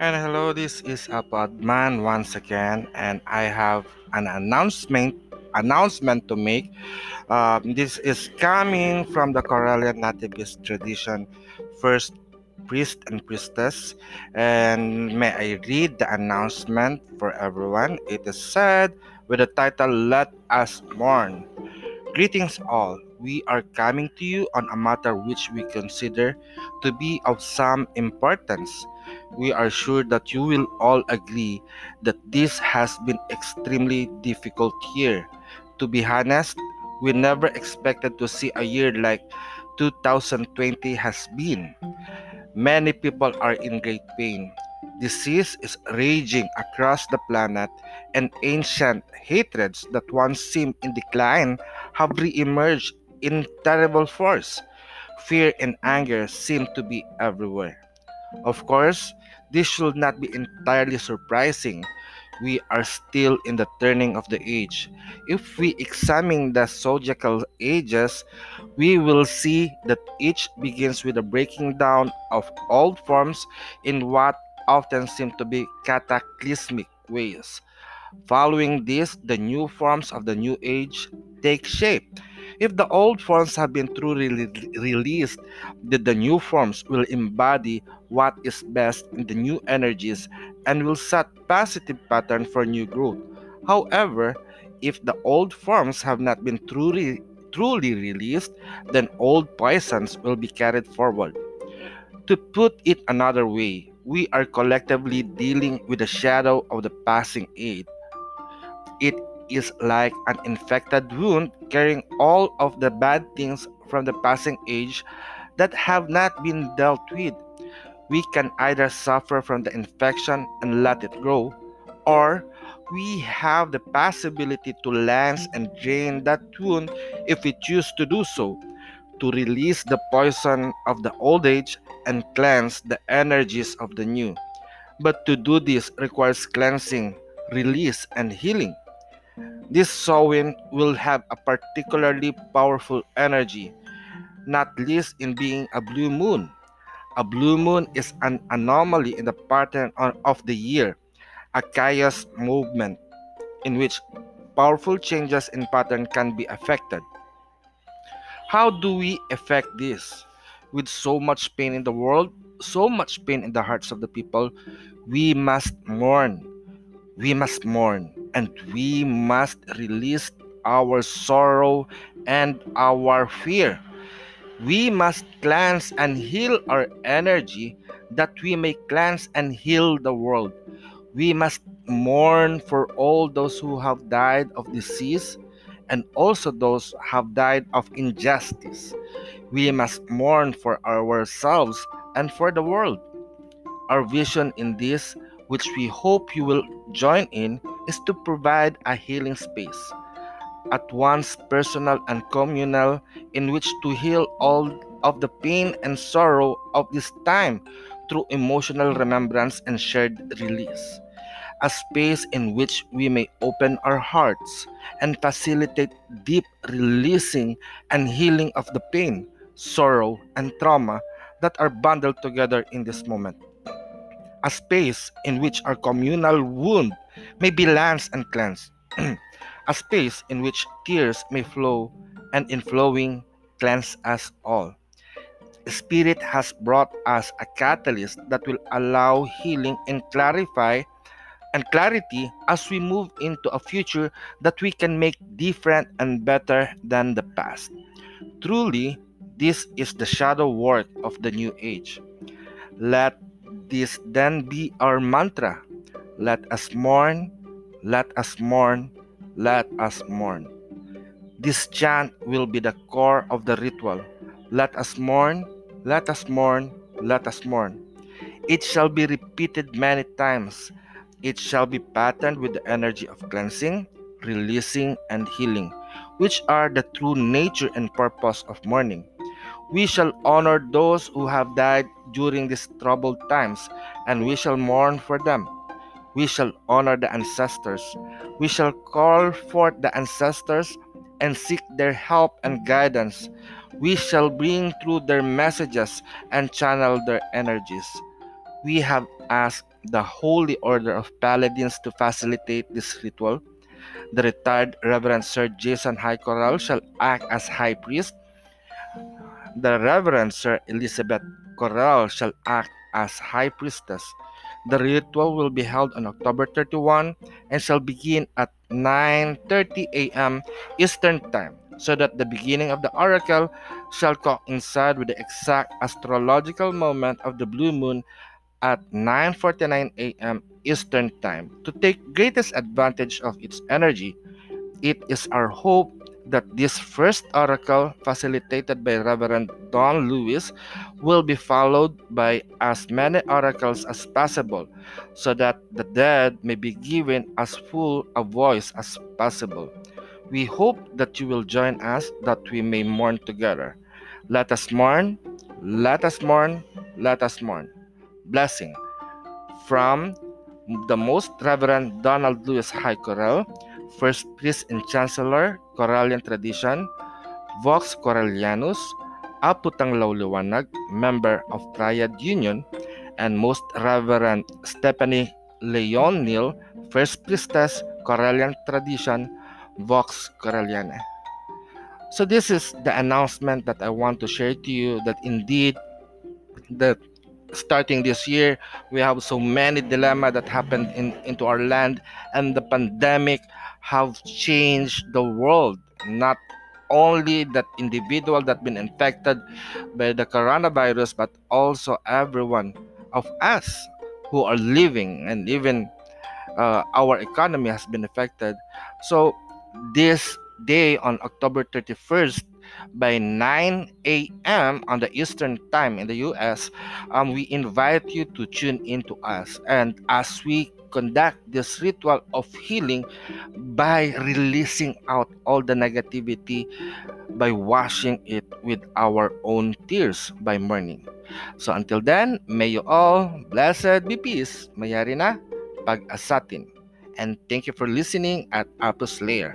And hello, this is Apadman once again, and I have an announcement announcement to make. Um, this is coming from the Correllian nativist tradition, first priest and priestess. And may I read the announcement for everyone? It is said with the title "Let Us Mourn." Greetings all. We are coming to you on a matter which we consider to be of some importance. We are sure that you will all agree that this has been extremely difficult year. To be honest, we never expected to see a year like 2020 has been. Many people are in great pain. Disease is raging across the planet, and ancient hatreds that once seemed in decline have re-emerged in terrible force. Fear and anger seem to be everywhere. Of course, this should not be entirely surprising. We are still in the turning of the age. If we examine the zodiacal ages, we will see that each begins with the breaking down of old forms in what often seem to be cataclysmic ways. Following this, the new forms of the new age take shape. If the old forms have been truly released, then the new forms will embody what is best in the new energies and will set positive pattern for new growth. However, if the old forms have not been truly truly released, then old poisons will be carried forward. To put it another way, we are collectively dealing with the shadow of the passing age. It is like an infected wound carrying all of the bad things from the passing age that have not been dealt with. We can either suffer from the infection and let it grow, or we have the possibility to lance and drain that wound if we choose to do so, to release the poison of the old age and cleanse the energies of the new. But to do this requires cleansing, release, and healing. This Samhain will have a particularly powerful energy, not least in being a blue moon. A blue moon is an anomaly in the pattern of the year, a chaos movement in which powerful changes in pattern can be affected. How do we affect this? With so much pain in the world, so much pain in the hearts of the people, we must mourn. We must mourn and we must release our sorrow and our fear. We must cleanse and heal our energy that we may cleanse and heal the world. We must mourn for all those who have died of disease and also those who have died of injustice. We must mourn for ourselves and for the world. Our vision in this, which we hope you will join in, is to provide a healing space, at once personal and communal, in which to heal all of the pain and sorrow of this time through emotional remembrance and shared release. A space in which we may open our hearts and facilitate deep releasing and healing of the pain, sorrow, and trauma that are bundled together in this moment a space in which our communal wound may be lanced and cleansed, a space in which tears may flow and in flowing cleanse us all. Spirit has brought us a catalyst that will allow healing and clarify and clarity as we move into a future that we can make different and better than the past. Truly, this is the shadow work of the new age. Let this then be our mantra let us mourn, let us mourn, let us mourn. This chant will be the core of the ritual. Let us mourn, let us mourn, let us mourn. It shall be repeated many times. It shall be patterned with the energy of cleansing, releasing, and healing, which are the true nature and purpose of mourning. We shall honor those who have died during these troubled times, and we shall mourn for them we shall honor the ancestors. We shall call forth the ancestors and seek their help and guidance. We shall bring through their messages and channel their energies. We have asked the Holy Order of Paladins to facilitate this ritual. The retired Reverend Sir Jason Highcorrell shall act as High Priest. The Reverend Sir Elizabeth Corral shall act as High Priestess. The ritual will be held on October 31 and shall begin at 9:30 a.m. Eastern Time so that the beginning of the oracle shall coincide with the exact astrological moment of the blue moon at 9:49 a.m. Eastern Time to take greatest advantage of its energy. It is our hope that this first oracle, facilitated by Reverend Don Lewis, will be followed by as many oracles as possible, so that the dead may be given as full a voice as possible. We hope that you will join us that we may mourn together. Let us mourn, let us mourn, let us mourn. Blessing from the Most Reverend Donald Lewis Highcorrell, First Priest and Chancellor, Correllian Tradition, Vox Correllianus, Aputang Lauliwanag, member of Triad Union, and Most Reverend Stephanie Leon Neal, First Priestess, Correllian Tradition, Vox Correlliana. So this is the announcement that I want to share to you that indeed that starting this year we have so many dilemma that happened in into our land and the pandemic have changed the world. Not only that individual that been infected by the coronavirus but also everyone of us who are living and even uh, our economy has been affected. So this day on October 31st by 9 a.m. on the Eastern Time in the US, um, we invite you to tune in to us. And as we conduct this ritual of healing by releasing out all the negativity by washing it with our own tears by morning. So until then, may you all blessed be peace. Mayari na pag-asatin. And thank you for listening at Apple Slayer.